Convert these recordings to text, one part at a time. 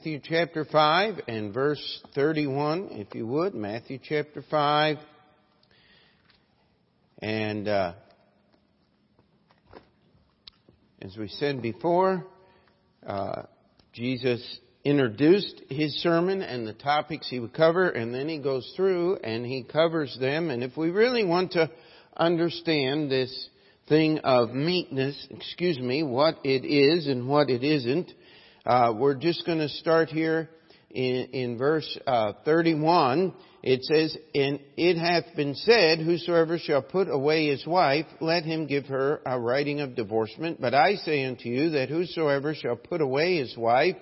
Matthew chapter 5 and verse 31, if you would. Matthew chapter 5. And uh, as we said before, uh, Jesus introduced his sermon and the topics he would cover, and then he goes through and he covers them. And if we really want to understand this thing of meekness, excuse me, what it is and what it isn't, uh, we're just going to start here in, in verse uh, 31. It says, And it hath been said, Whosoever shall put away his wife, let him give her a writing of divorcement. But I say unto you that whosoever shall put away his wife,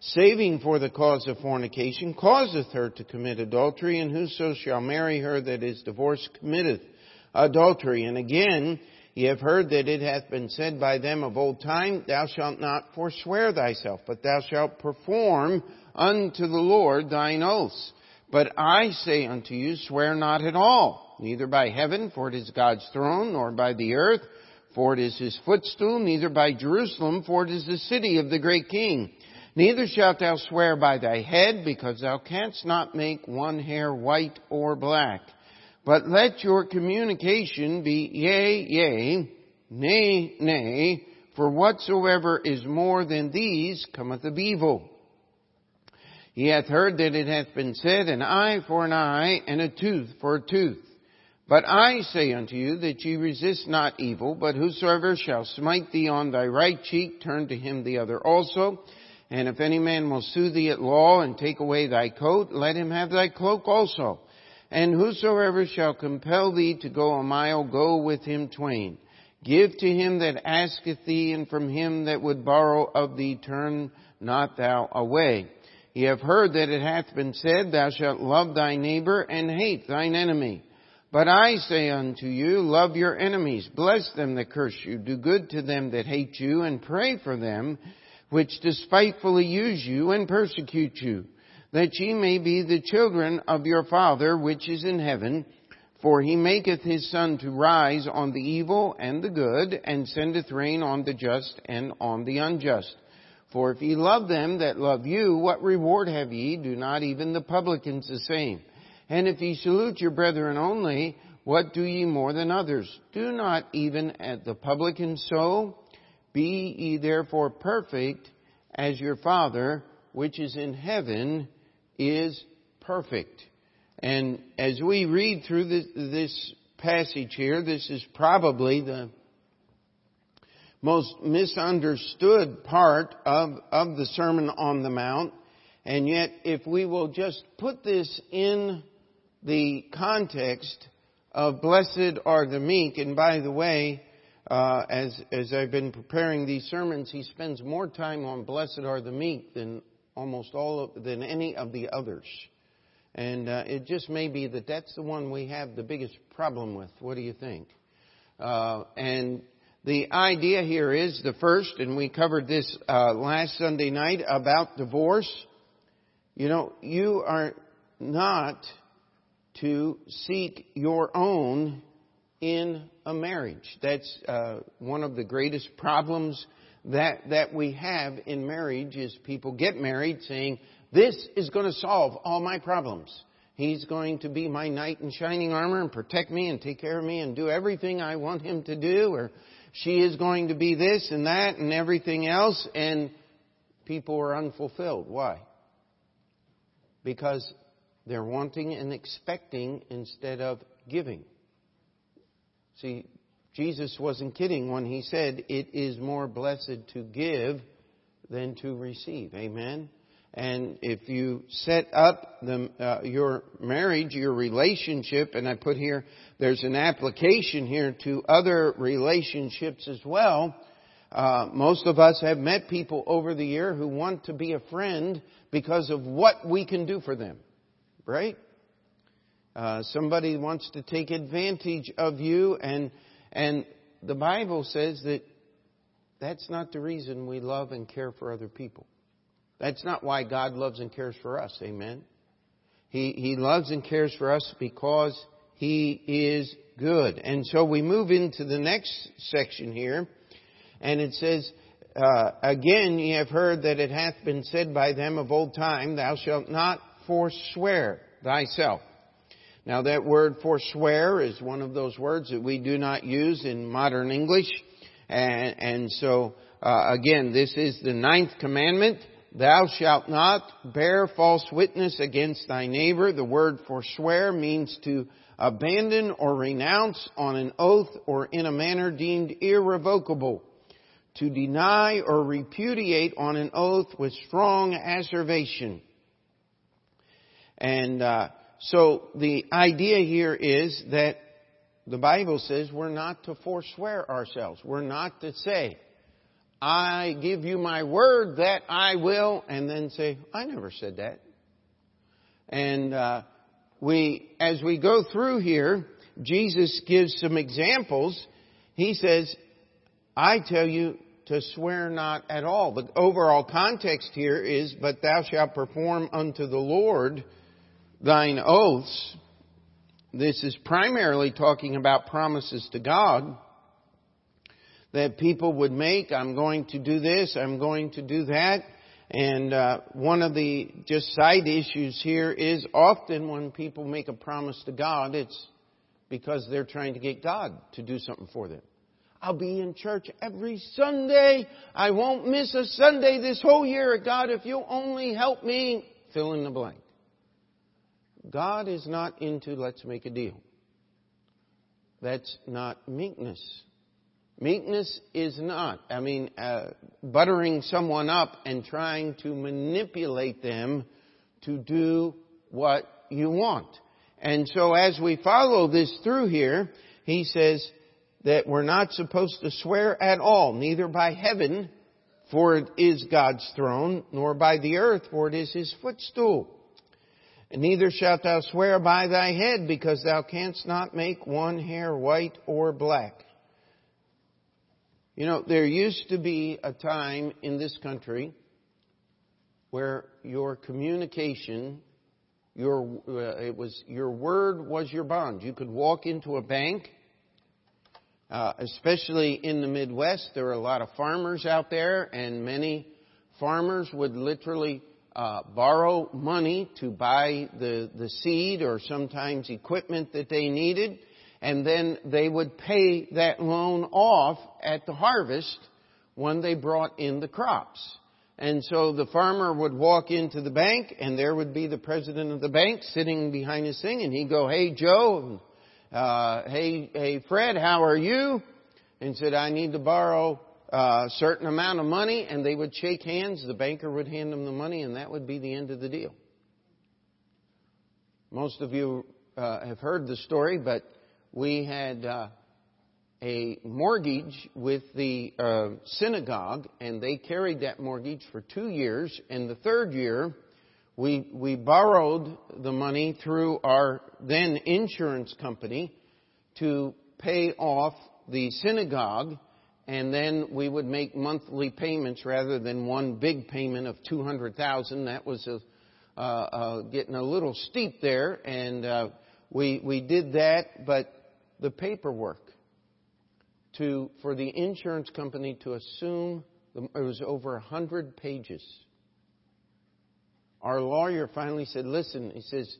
saving for the cause of fornication, causeth her to commit adultery, and whoso shall marry her that is divorced committeth adultery. And again, Ye have heard that it hath been said by them of old time, Thou shalt not forswear thyself, but thou shalt perform unto the Lord thine oaths. But I say unto you, swear not at all, neither by heaven, for it is God's throne, nor by the earth, for it is his footstool, neither by Jerusalem, for it is the city of the great king. Neither shalt thou swear by thy head, because thou canst not make one hair white or black. But let your communication be yea, yea, nay, nay, for whatsoever is more than these cometh of evil. He hath heard that it hath been said, an eye for an eye, and a tooth for a tooth. But I say unto you that ye resist not evil, but whosoever shall smite thee on thy right cheek, turn to him the other also. And if any man will sue thee at law and take away thy coat, let him have thy cloak also. And whosoever shall compel thee to go a mile, go with him twain. Give to him that asketh thee, and from him that would borrow of thee turn not thou away. Ye have heard that it hath been said, Thou shalt love thy neighbor and hate thine enemy. But I say unto you, love your enemies, bless them that curse you, do good to them that hate you, and pray for them which despitefully use you and persecute you that ye may be the children of your Father which is in heaven. For he maketh his sun to rise on the evil and the good, and sendeth rain on the just and on the unjust. For if ye love them that love you, what reward have ye? Do not even the publicans the same? And if ye salute your brethren only, what do ye more than others? Do not even at the publicans so? Be ye therefore perfect, as your Father, which is in heaven, is perfect. And as we read through this, this passage here, this is probably the most misunderstood part of, of the Sermon on the Mount. And yet, if we will just put this in the context of blessed are the meek, and by the way, uh, as as I've been preparing these sermons, he spends more time on blessed are the meek than almost all of, than any of the others. And uh, it just may be that that's the one we have the biggest problem with. What do you think? Uh, and the idea here is the first, and we covered this uh, last Sunday night about divorce. You know, you are not to seek your own in a marriage. That's uh, one of the greatest problems that, that we have in marriage is people get married saying, this is going to solve all my problems. He's going to be my knight in shining armor and protect me and take care of me and do everything I want him to do or she is going to be this and that and everything else and people are unfulfilled. Why? Because they're wanting and expecting instead of giving. See, Jesus wasn't kidding when he said, It is more blessed to give than to receive. Amen? And if you set up the, uh, your marriage, your relationship, and I put here, there's an application here to other relationships as well. Uh, most of us have met people over the year who want to be a friend because of what we can do for them, right? Uh, somebody wants to take advantage of you and and the Bible says that that's not the reason we love and care for other people. That's not why God loves and cares for us. Amen. He, he loves and cares for us because He is good. And so we move into the next section here, and it says, uh, again ye have heard that it hath been said by them of old time, Thou shalt not forswear thyself. Now that word forswear is one of those words that we do not use in modern English. And, and so, uh, again, this is the ninth commandment. Thou shalt not bear false witness against thy neighbor. The word forswear means to abandon or renounce on an oath or in a manner deemed irrevocable. To deny or repudiate on an oath with strong asseveration. And uh, so the idea here is that the Bible says we're not to forswear ourselves. We're not to say, I give you my word that I will, and then say, I never said that. And uh, we, as we go through here, Jesus gives some examples. He says, I tell you to swear not at all. The overall context here is, but thou shalt perform unto the Lord thine oaths. This is primarily talking about promises to God that people would make. I'm going to do this. I'm going to do that. And uh, one of the just side issues here is often when people make a promise to God, it's because they're trying to get God to do something for them. I'll be in church every Sunday. I won't miss a Sunday this whole year. God, if you'll only help me, fill in the blank. God is not into let's make a deal. That's not meekness. Meekness is not, I mean, uh, buttering someone up and trying to manipulate them to do what you want. And so as we follow this through here, he says that we're not supposed to swear at all, neither by heaven, for it is God's throne, nor by the earth, for it is his footstool. And neither shalt thou swear by thy head, because thou canst not make one hair white or black. You know, there used to be a time in this country where your communication, your uh, it was your word was your bond. You could walk into a bank, uh, especially in the Midwest. There are a lot of farmers out there, and many farmers would literally uh, borrow money to buy the the seed or sometimes equipment that they needed and then they would pay that loan off at the harvest when they brought in the crops. And so the farmer would walk into the bank and there would be the president of the bank sitting behind his thing and he'd go, hey Joe, uh, hey, hey Fred, how are you? And said, I need to borrow a certain amount of money and they would shake hands. The banker would hand them the money and that would be the end of the deal. Most of you uh, have heard the story, but we had uh, a mortgage with the uh, synagogue, and they carried that mortgage for two years. And the third year, we we borrowed the money through our then insurance company to pay off the synagogue, and then we would make monthly payments rather than one big payment of two hundred thousand. That was a, uh, uh, getting a little steep there, and uh, we we did that, but the paperwork to, for the insurance company to assume it was over a hundred pages. Our lawyer finally said, listen, he says,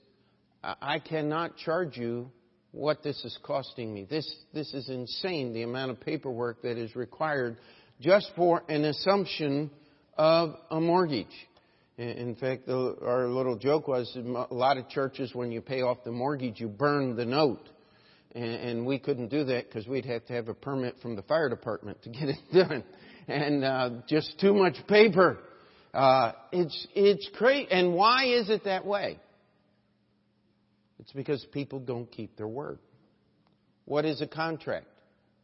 I cannot charge you what this is costing me. This, this is insane, the amount of paperwork that is required just for an assumption of a mortgage. In fact, the, our little joke was a lot of churches, when you pay off the mortgage, you burn the note and, and we couldn't do that because we'd have to have a permit from the fire department to get it done, and uh, just too much paper. Uh, it's it's great, and why is it that way? It's because people don't keep their word. What is a contract?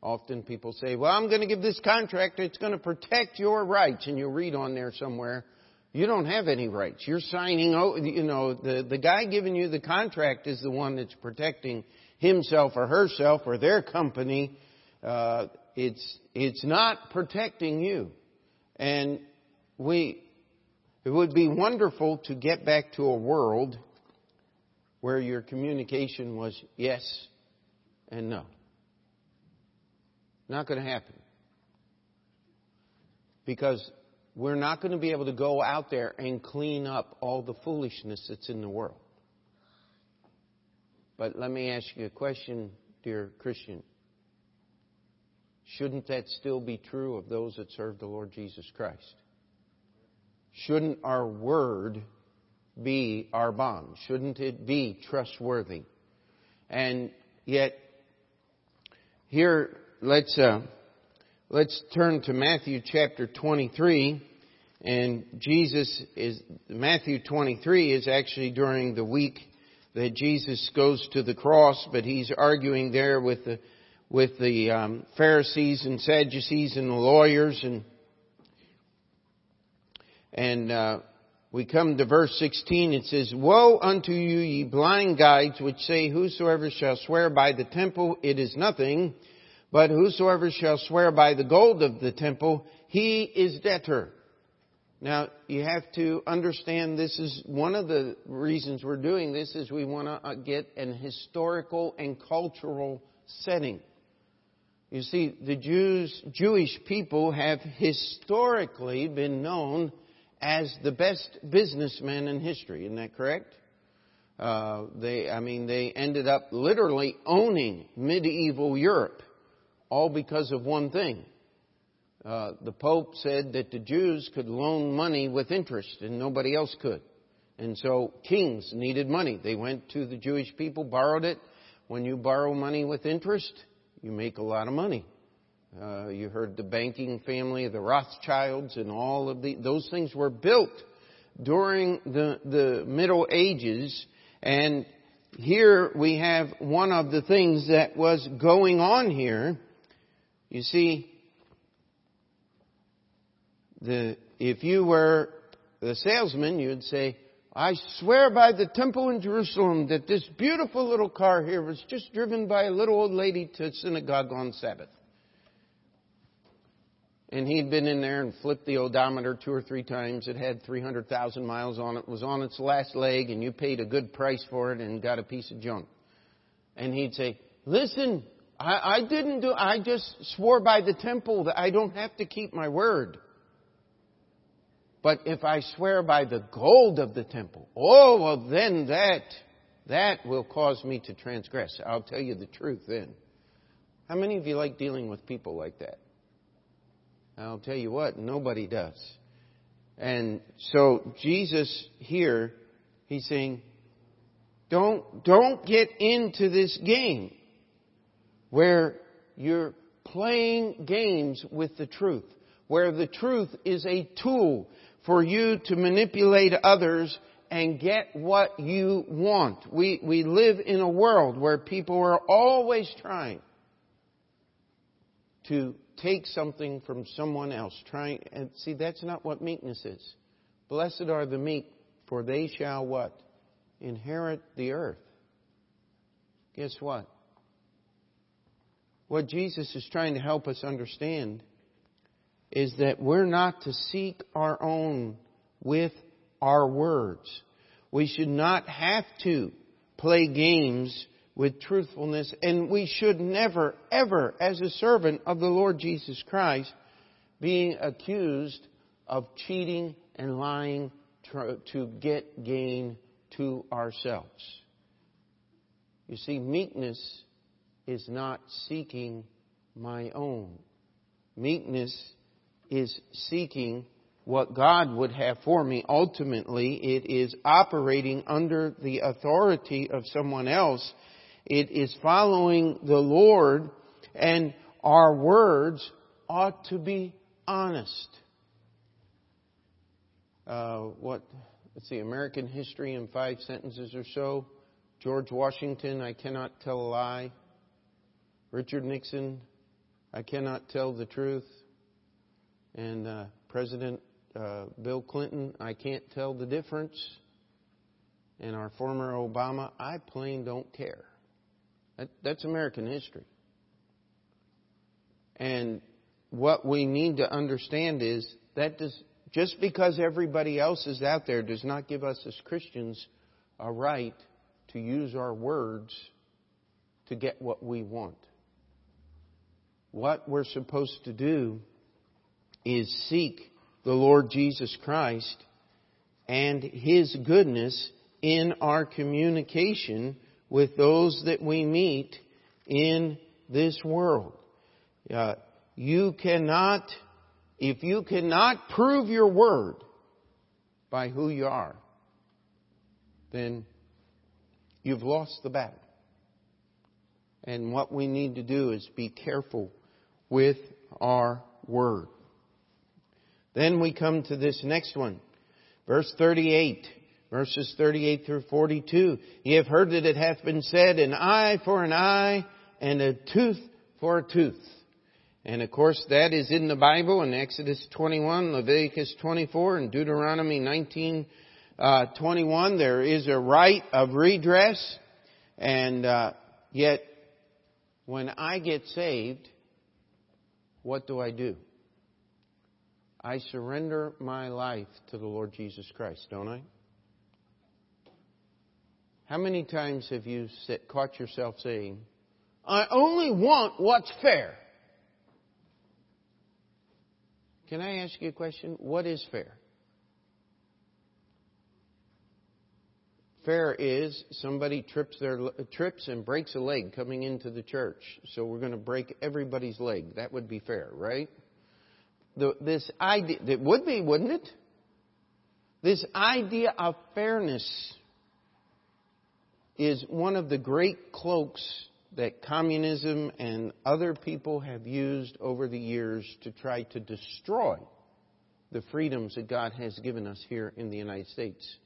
Often people say, "Well, I'm going to give this contract. It's going to protect your rights," and you read on there somewhere. You don't have any rights. You're signing, you know, the, the guy giving you the contract is the one that's protecting himself or herself or their company. Uh, it's it's not protecting you, and we. It would be wonderful to get back to a world where your communication was yes and no. Not going to happen. Because we're not going to be able to go out there and clean up all the foolishness that's in the world. But let me ask you a question, dear Christian. Shouldn't that still be true of those that serve the Lord Jesus Christ? Shouldn't our word be our bond? Shouldn't it be trustworthy? And yet, here, let's, uh, let's turn to Matthew chapter 23. And Jesus is, Matthew 23 is actually during the week that Jesus goes to the cross, but he's arguing there with the, with the um, Pharisees and Sadducees and the lawyers and, and, uh, we come to verse 16, it says, Woe unto you, ye blind guides, which say, Whosoever shall swear by the temple, it is nothing, but whosoever shall swear by the gold of the temple, he is debtor. Now, you have to understand this is one of the reasons we're doing this is we want to uh, get an historical and cultural setting. You see, the Jews, Jewish people have historically been known as the best businessman in history. Isn't that correct? Uh, they, I mean, they ended up literally owning medieval Europe, all because of one thing. Uh, the Pope said that the Jews could loan money with interest, and nobody else could. And so kings needed money. They went to the Jewish people, borrowed it. When you borrow money with interest, you make a lot of money. Uh, you heard the banking family, the Rothschilds, and all of the, those things were built during the, the Middle Ages. And here we have one of the things that was going on here. You see, the, if you were the salesman, you'd say, I swear by the temple in Jerusalem that this beautiful little car here was just driven by a little old lady to synagogue on Sabbath and he'd been in there and flipped the odometer two or three times. It had 300,000 miles on it, was on its last leg, and you paid a good price for it and got a piece of junk. And he'd say, listen, I, I didn't do, I just swore by the temple that I don't have to keep my word. But if I swear by the gold of the temple, oh, well then that, that will cause me to transgress. I'll tell you the truth then. How many of you like dealing with people like that? I'll tell you what, nobody does. And so Jesus here, he's saying, don't, don't get into this game where you're playing games with the truth, where the truth is a tool for you to manipulate others and get what you want. We, we live in a world where people are always trying to take something from someone else. Trying and see that's not what meekness is. Blessed are the meek, for they shall what? Inherit the earth. Guess what? What Jesus is trying to help us understand is that we're not to seek our own with our words. We should not have to play games with truthfulness, and we should never, ever, as a servant of the Lord Jesus Christ, being accused of cheating and lying to get gain to ourselves. You see, meekness is not seeking my own. Meekness is seeking what God would have for me. Ultimately, it is operating under the authority of someone else it is following the Lord, and our words ought to be honest. Uh, what? Let's see, American history in five sentences or so. George Washington, I cannot tell a lie. Richard Nixon, I cannot tell the truth. And uh, President uh, Bill Clinton, I can't tell the difference. And our former Obama, I plain don't care. That, that's American history. And what we need to understand is that does, just because everybody else is out there does not give us as Christians a right to use our words to get what we want. What we're supposed to do is seek the Lord Jesus Christ and His goodness in our communication with those that we meet in this world. Uh, you cannot, if you cannot prove your word by who you are, then you've lost the battle. And what we need to do is be careful with our word. Then we come to this next one. Verse 38, verses 38 through 42. Ye have heard that it hath been said, an eye for an eye, and a tooth for a tooth. And of course that is in the Bible in Exodus 21, Leviticus 24, and Deuteronomy 19, uh, 21. There is a right of redress, and uh, yet when I get saved, what do I do? I surrender my life to the Lord Jesus Christ, don't I? How many times have you sit, caught yourself saying, I only want what's fair? Can I ask you a question? What is fair? Fair is somebody trips their trips and breaks a leg coming into the church. So we're going to break everybody's leg. That would be fair, right? the, this idea, it would be, wouldn't it? This idea of fairness is one of the great cloaks that communism and other people have used over the years to try to destroy the freedoms that God has given us here in the United States.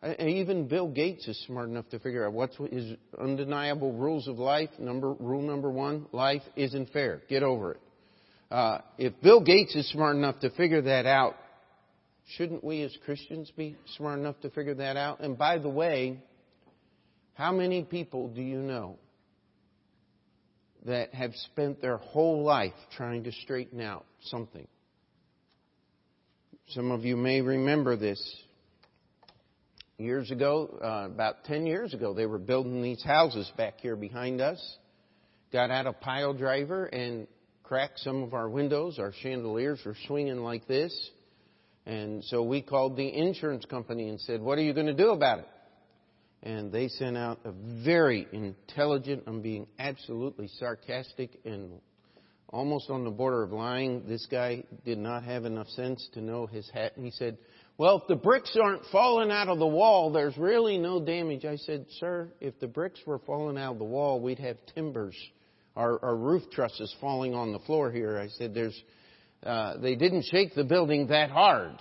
And even Bill Gates is smart enough to figure out what's his undeniable rules of life. Number, rule number one, life isn't fair. Get over it. Uh, if Bill Gates is smart enough to figure that out, shouldn't we as Christians be smart enough to figure that out? And by the way, how many people do you know that have spent their whole life trying to straighten out something? Some of you may remember this. Years ago, uh, about 10 years ago, they were building these houses back here behind us. Got out a pile driver and cracked some of our windows. Our chandeliers were swinging like this. And so we called the insurance company and said, What are you going to do about it? And they sent out a very intelligent, I'm being absolutely sarcastic and almost on the border of lying. This guy did not have enough sense to know his hat. And He said, Well, if the bricks aren't falling out of the wall, there's really no damage. I said, Sir, if the bricks were falling out of the wall, we'd have timbers our, our roof trusses falling on the floor here. I said, there's, uh, they didn't shake the building that hard.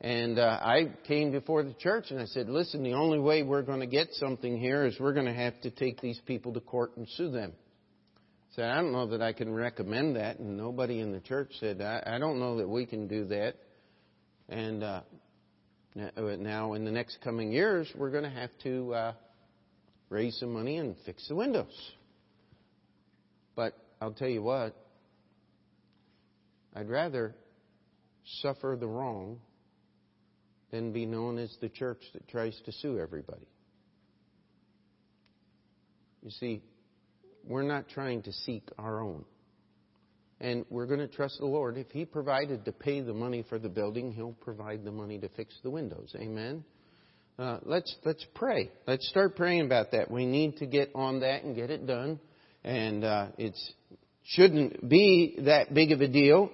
And uh, I came before the church and I said, listen, the only way we're going to get something here is we're going to have to take these people to court and sue them. I said, I don't know that I can recommend that. And nobody in the church said, I, I don't know that we can do that. And uh, now, in the next coming years, we're going to have to uh, raise some money and fix the windows. But I'll tell you what, I'd rather suffer the wrong than be known as the church that tries to sue everybody. You see, we're not trying to seek our own. And we're going to trust the Lord. If He provided to pay the money for the building, He'll provide the money to fix the windows. Amen. Uh, let's let's pray. Let's start praying about that. We need to get on that and get it done and uh, it shouldn't be that big of a deal.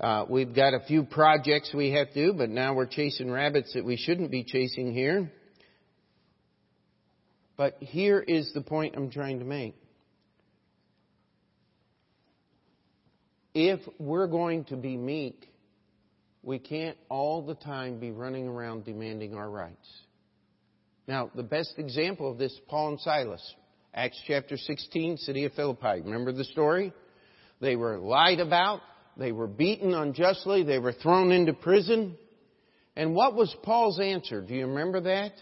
Uh, we've got a few projects we have to do, but now we're chasing rabbits that we shouldn't be chasing here. But here is the point I'm trying to make. If we're going to be meek, we can't all the time be running around demanding our rights. Now, the best example of this, Paul and Silas. Acts chapter 16, city of Philippi. Remember the story? They were lied about. They were beaten unjustly. They were thrown into prison. And what was Paul's answer? Do you remember that?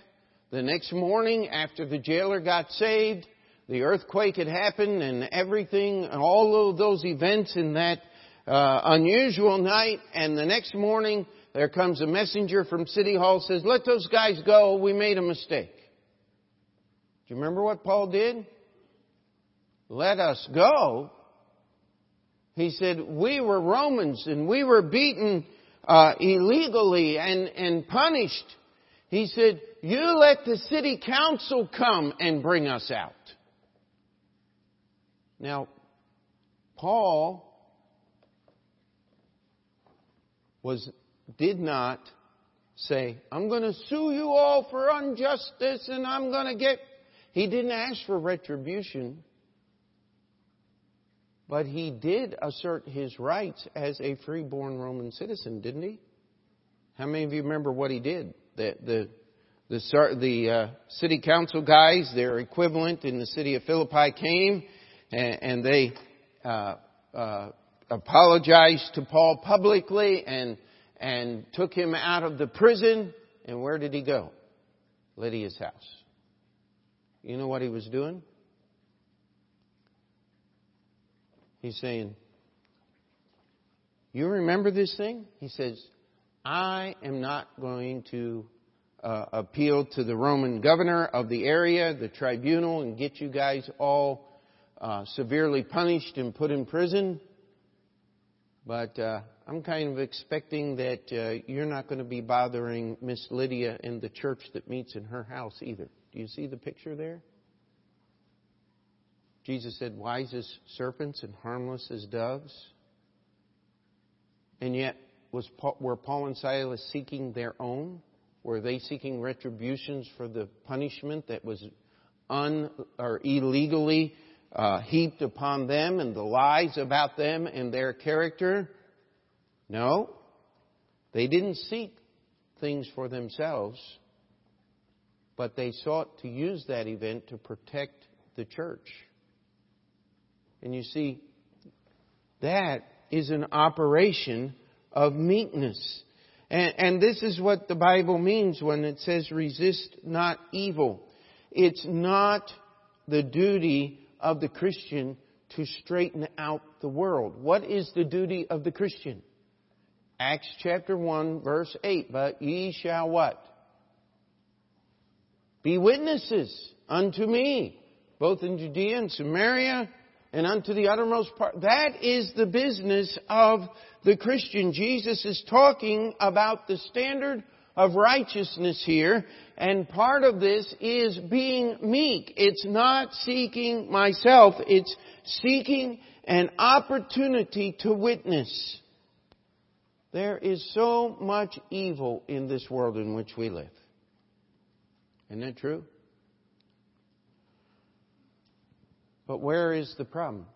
The next morning, after the jailer got saved, the earthquake had happened and everything, all of those events in that uh, unusual night. And the next morning, there comes a messenger from City Hall says, let those guys go. We made a mistake. Do you remember what Paul did? Let us go. He said, we were Romans and we were beaten uh, illegally and, and punished. He said, you let the city council come and bring us out. Now, Paul was, did not say, I'm going to sue you all for injustice and I'm going to get. He didn't ask for retribution. But he did assert his rights as a freeborn Roman citizen, didn't he? How many of you remember what he did? The, the, the, the uh, city council guys, their equivalent in the city of Philippi came and, and they uh, uh, apologized to Paul publicly and and took him out of the prison. And where did he go? Lydia's house. You know what he was doing? He's saying, You remember this thing? He says, I am not going to uh, appeal to the Roman governor of the area, the tribunal, and get you guys all uh, severely punished and put in prison. But uh, I'm kind of expecting that uh, you're not going to be bothering Miss Lydia and the church that meets in her house either. Do you see the picture there? Jesus said, wise as serpents and harmless as doves. And yet, was were Paul and Silas seeking their own? Were they seeking retributions for the punishment that was un or illegally uh, heaped upon them and the lies about them and their character? No, they didn't seek things for themselves, but they sought to use that event to protect the church. And you see, that is an operation of meekness. And, and, this is what the Bible means when it says resist not evil. It's not the duty of the Christian to straighten out the world. What is the duty of the Christian? Acts chapter 1 verse 8. But ye shall what? Be witnesses unto me, both in Judea and Samaria and unto the uttermost part. That is the business of the Christian. Jesus is talking about the standard of righteousness here, and part of this is being meek. It's not seeking myself, it's seeking an opportunity to witness. There is so much evil in this world in which we live. Isn't that true? But where is the problem?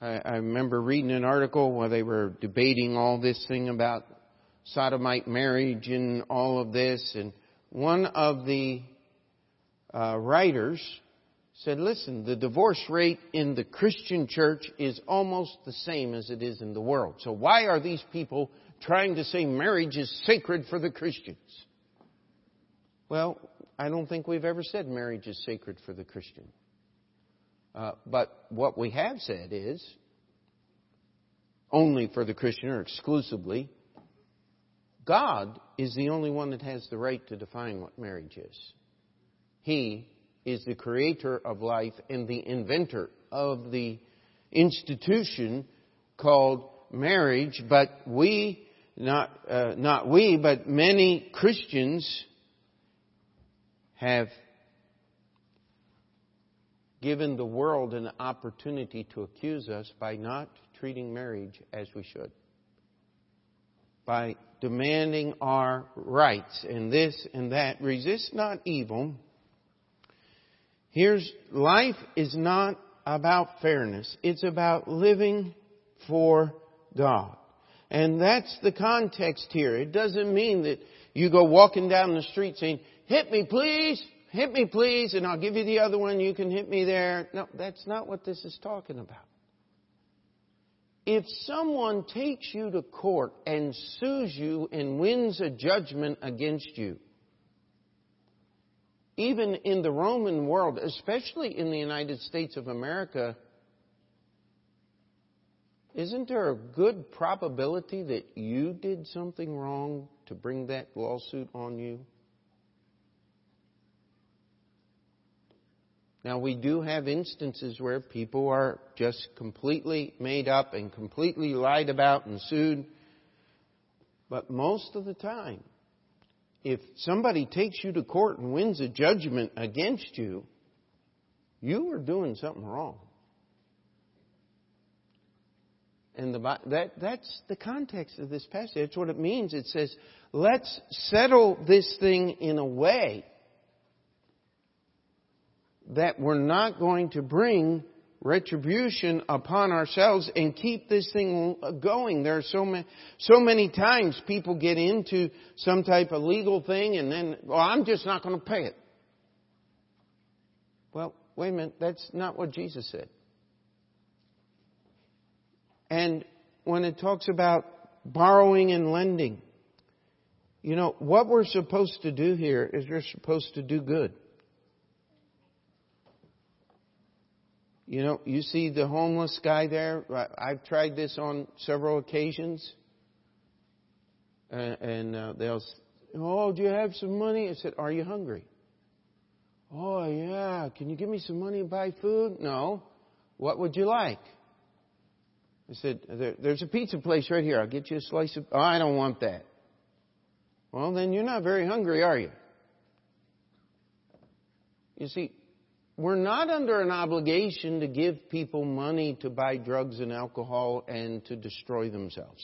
I, I, remember reading an article where they were debating all this thing about sodomite marriage and all of this, and one of the uh, writers said, listen, the divorce rate in the Christian church is almost the same as it is in the world. So why are these people trying to say marriage is sacred for the Christians? Well, I don't think we've ever said marriage is sacred for the Christian. Uh, but what we have said is only for the Christian or exclusively, God is the only one that has the right to define what marriage is. He is the creator of life and the inventor of the institution called marriage, but we, not, uh, not we, but many Christians have given the world an opportunity to accuse us by not treating marriage as we should. By demanding our rights and this and that. Resist not evil Here's life is not about fairness. It's about living for God. And that's the context here. It doesn't mean that you go walking down the street saying, hit me please, hit me please, and I'll give you the other one, you can hit me there. No, that's not what this is talking about. If someone takes you to court and sues you and wins a judgment against you, even in the Roman world, especially in the United States of America, isn't there a good probability that you did something wrong to bring that lawsuit on you? Now, we do have instances where people are just completely made up and completely lied about and sued. But most of the time, if somebody takes you to court and wins a judgment against you, you are doing something wrong. And the, that, that's the context of this passage. That's what it means. It says, let's settle this thing in a way that we're not going to bring retribution upon ourselves and keep this thing going. There are so many, so many times people get into some type of legal thing and then, well, I'm just not going to pay it. Well, wait a minute, that's not what Jesus said. And when it talks about borrowing and lending, you know, what we're supposed to do here is we're supposed to do good. You know, you see the homeless guy there. I've tried this on several occasions. And, uh, they'll, oh, do you have some money? I said, are you hungry? Oh, yeah. Can you give me some money to buy food? No. What would you like? I said, there, there's a pizza place right here. I'll get you a slice of. Oh, I don't want that. Well, then you're not very hungry, are you? You see, we're not under an obligation to give people money to buy drugs and alcohol and to destroy themselves.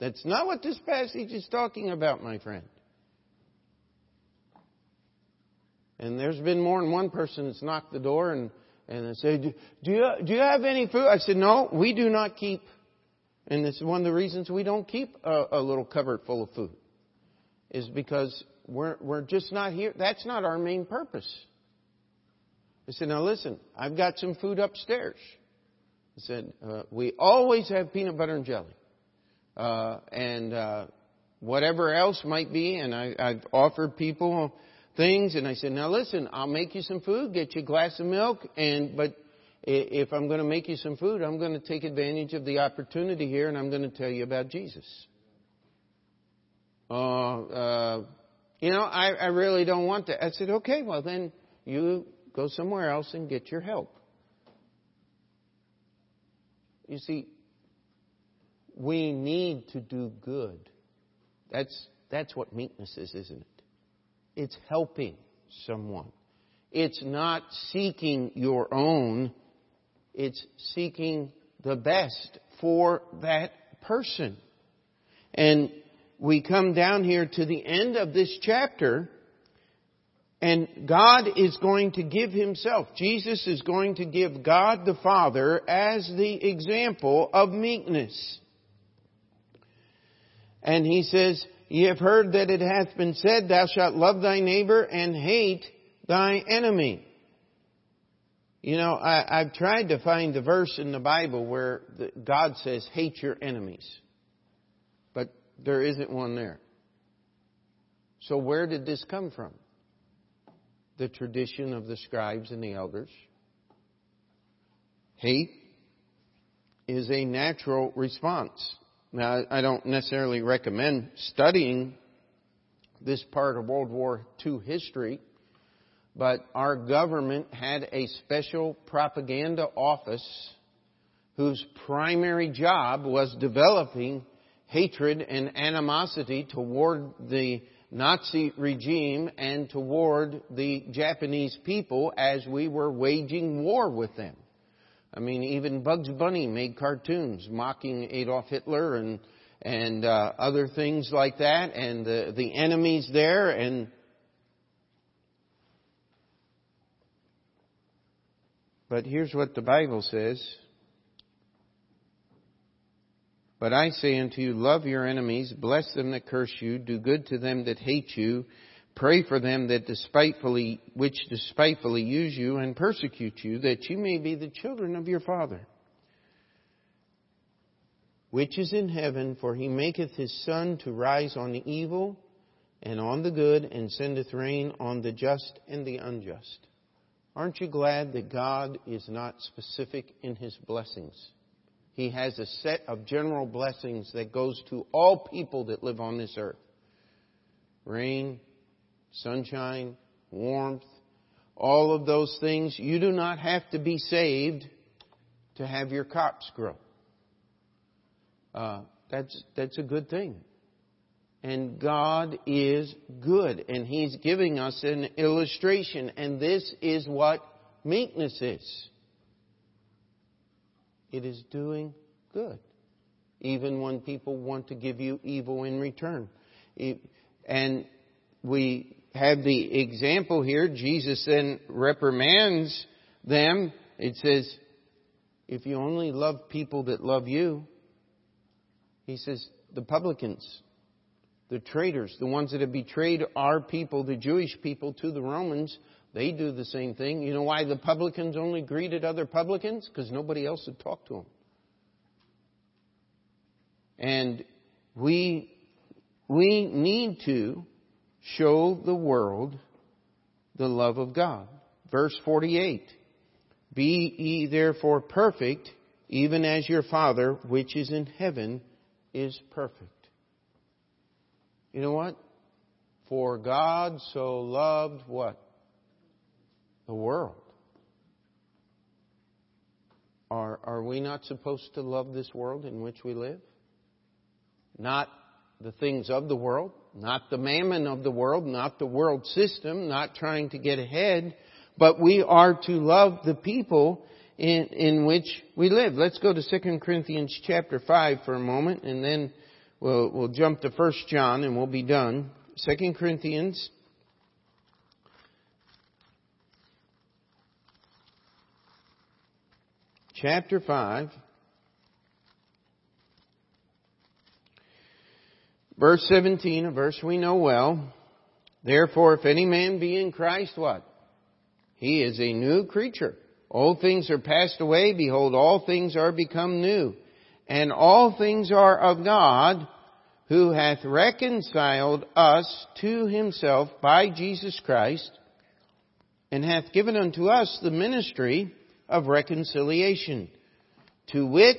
That's not what this passage is talking about, my friend. And there's been more than one person that's knocked the door and, and they say, do, do, you, do you have any food? I said, no, we do not keep. And this is one of the reasons we don't keep a, a little cupboard full of food. Is because we're, we're just not here. That's not our main purpose. I said, now listen, I've got some food upstairs. I said, uh, we always have peanut butter and jelly. Uh, and, uh, whatever else might be, and I, I've offered people things, and I said, now listen, I'll make you some food, get you a glass of milk, and, but if I'm going to make you some food, I'm going to take advantage of the opportunity here, and I'm going to tell you about Jesus. Uh, uh, you know, I, I really don't want that. I said, okay, well then you Go somewhere else and get your help. You see, we need to do good. That's, that's what meekness is, isn't it? It's helping someone. It's not seeking your own. It's seeking the best for that person. And we come down here to the end of this chapter and God is going to give Himself. Jesus is going to give God the Father as the example of meekness. And He says, Ye have heard that it hath been said, Thou shalt love thy neighbor and hate thy enemy. You know, I, have tried to find the verse in the Bible where the, God says, hate your enemies. But there isn't one there. So where did this come from? The tradition of the scribes and the elders. Hate is a natural response. Now, I don't necessarily recommend studying this part of World War II history, but our government had a special propaganda office whose primary job was developing hatred and animosity toward the Nazi regime and toward the Japanese people as we were waging war with them. I mean, even Bugs Bunny made cartoons mocking Adolf Hitler and and uh, other things like that, and the the enemies there, and but here's what the Bible says. But I say unto you, love your enemies, bless them that curse you, do good to them that hate you, pray for them that despitefully, which despitefully use you and persecute you, that you may be the children of your Father, which is in heaven, for he maketh his sun to rise on the evil and on the good, and sendeth rain on the just and the unjust. Aren't you glad that God is not specific in his blessings? He has a set of general blessings that goes to all people that live on this earth. Rain, sunshine, warmth, all of those things. You do not have to be saved to have your crops grow. Uh, that's that's a good thing. And God is good, and He's giving us an illustration, and this is what meekness is. It is doing good, even when people want to give you evil in return. And we have the example here. Jesus then reprimands them. It says, if you only love people that love you, he says, the publicans, the traitors, the ones that have betrayed our people, the Jewish people, to the Romans, they do the same thing. You know why the publicans only greeted other publicans? Because nobody else had talked to them. And we, we need to show the world the love of God. Verse 48. Be ye therefore perfect, even as your Father, which is in heaven, is perfect. You know what? For God so loved what? The world. Are, are we not supposed to love this world in which we live? Not the things of the world, not the mammon of the world, not the world system, not trying to get ahead, but we are to love the people in, in which we live. Let's go to 2 Corinthians chapter 5 for a moment and then we'll, we'll jump to 1 John and we'll be done. 2 Corinthians chapter 5 Verse 17, a verse we know well. Therefore, if any man be in Christ, what? He is a new creature. Old things are passed away. Behold, all things are become new. And all things are of God, who hath reconciled us to himself by Jesus Christ, and hath given unto us the ministry of reconciliation, to wit,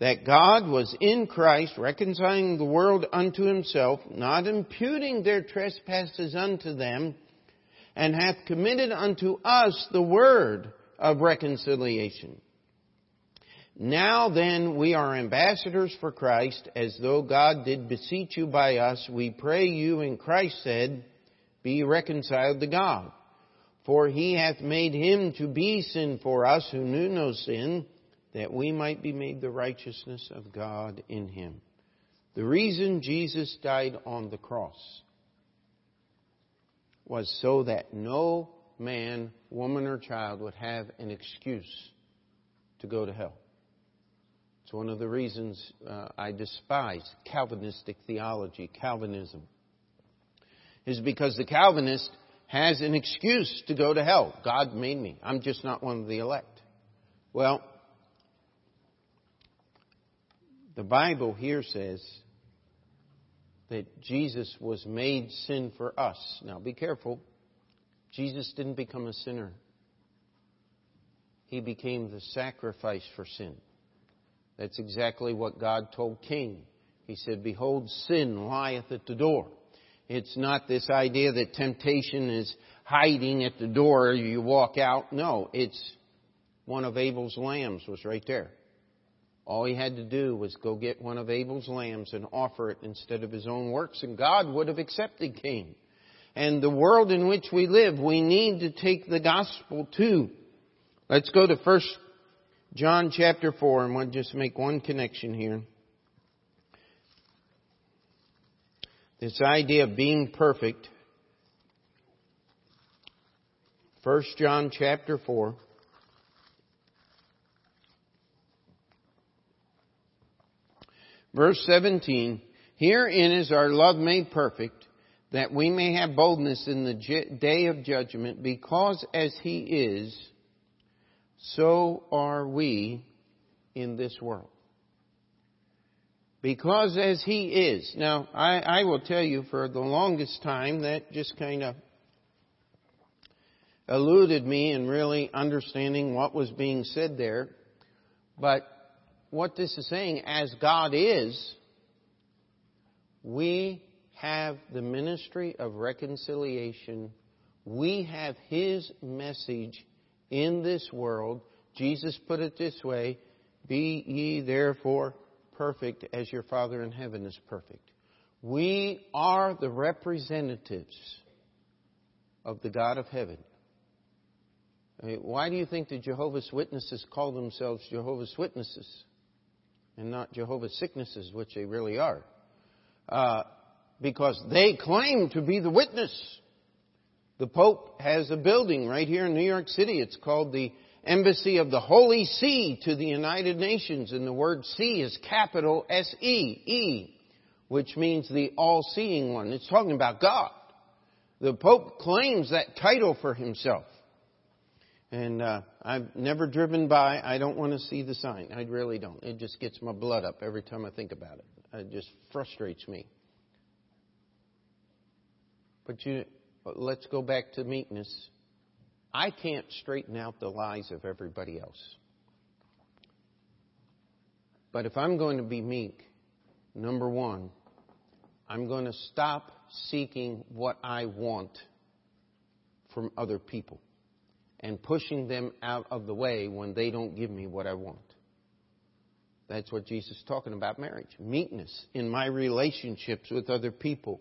that God was in Christ reconciling the world unto himself, not imputing their trespasses unto them, and hath committed unto us the word of reconciliation. Now then, we are ambassadors for Christ, as though God did beseech you by us. We pray you, and Christ said, Be reconciled to God. For he hath made him to be sin for us who knew no sin, that we might be made the righteousness of God in him. The reason Jesus died on the cross was so that no man, woman, or child would have an excuse to go to hell. It's one of the reasons uh, I despise Calvinistic theology, Calvinism, is because the Calvinist has an excuse to go to hell. God made me. I'm just not one of the elect. Well, the Bible here says that Jesus was made sin for us. Now be careful. Jesus didn't become a sinner. He became the sacrifice for sin. That's exactly what God told Cain. He said, Behold, sin lieth at the door. It's not this idea that temptation is hiding at the door, you walk out. No, it's one of Abel's lambs was right there. All he had to do was go get one of Abel's lambs and offer it instead of his own works, and God would have accepted Cain. And the world in which we live, we need to take the gospel to. Let's go to First John chapter 4, and we'll just make one connection here. This idea of being perfect. First John chapter 4. Verse 17, Herein is our love made perfect, that we may have boldness in the day of judgment, because as He is, so are we in this world. Because as He is. Now, I, I will tell you for the longest time that just kind of eluded me in really understanding what was being said there. But what this is saying, as God is, we have the ministry of reconciliation We have His message in this world. Jesus put it this way Be ye therefore perfect as your Father in heaven is perfect. We are the representatives of the God of heaven. I mean, why do you think the Jehovah's Witnesses call themselves Jehovah's Witnesses and not Jehovah's Sicknesses, which they really are? Uh, because they claim to be the witness. The Pope has a building right here in New York City. It's called the Embassy of the Holy See to the United Nations, and the word see is capital S E E, which means the all-seeing one. It's talking about God. The Pope claims that title for himself. And uh, I've never driven by. I don't want to see the sign. I really don't. It just gets my blood up every time I think about it. It just frustrates me. But you, let's go back to meekness. I can't straighten out the lies of everybody else. But if I'm going to be meek, number one, I'm going to stop seeking what I want from other people and pushing them out of the way when they don't give me what I want. That's what Jesus is talking about marriage. Meekness in my relationships with other people.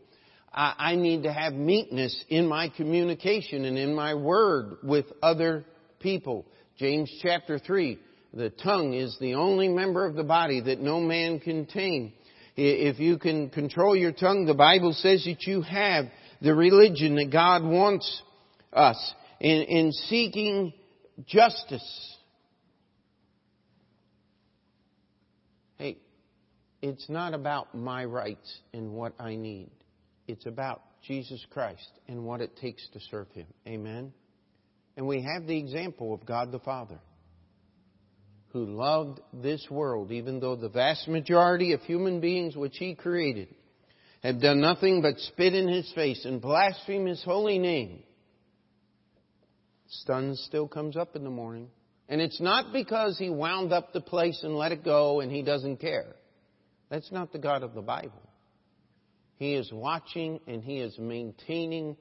I need to have meekness in my communication and in my word with other people. James chapter 3. The tongue is the only member of the body that no man can tame. If you can control your tongue, the Bible says that you have the religion that God wants us in, in seeking justice. Hey, it's not about my rights and what I need. It's about Jesus Christ and what it takes to serve Him. Amen? And we have the example of God the Father who loved this world, even though the vast majority of human beings which He created have done nothing but spit in His face and blaspheme His holy name. Sun still comes up in the morning. And it's not because He wound up the place and let it go and He doesn't care. That's not the God of the Bible. He is watching and He is maintaining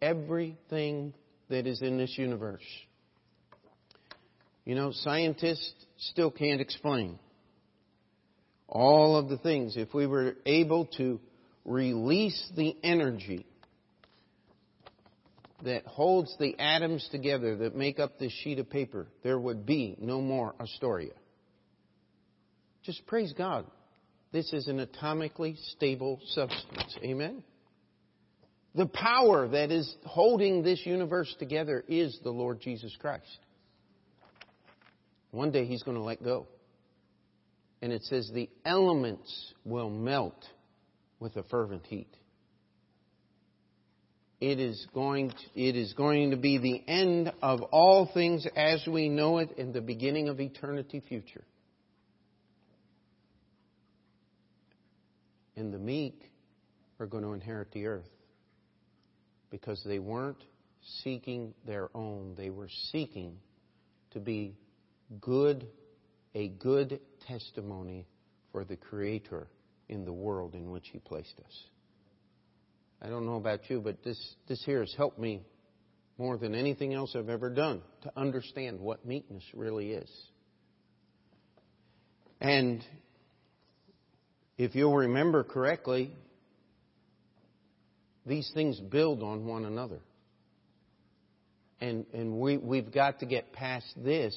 everything that is in this universe. You know, scientists still can't explain all of the things. If we were able to release the energy that holds the atoms together that make up this sheet of paper, there would be no more Astoria. Just praise God. This is an atomically stable substance. Amen? The power that is holding this universe together is the Lord Jesus Christ. One day he's going to let go. And it says the elements will melt with a fervent heat. It is going to, it is going to be the end of all things as we know it and the beginning of eternity future. And the meek are going to inherit the earth because they weren't seeking their own. They were seeking to be good, a good testimony for the Creator in the world in which He placed us. I don't know about you, but this, this here has helped me more than anything else I've ever done to understand what meekness really is. And if you'll remember correctly, these things build on one another. And, and we, we've got to get past this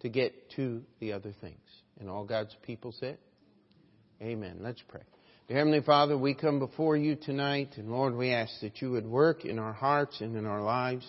to get to the other things. And all God's people said, Amen. Let's pray. Dear Heavenly Father, we come before you tonight, and Lord, we ask that you would work in our hearts and in our lives.